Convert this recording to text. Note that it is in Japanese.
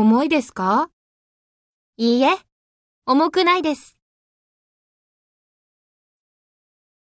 重いですか？いいえ、重くないです。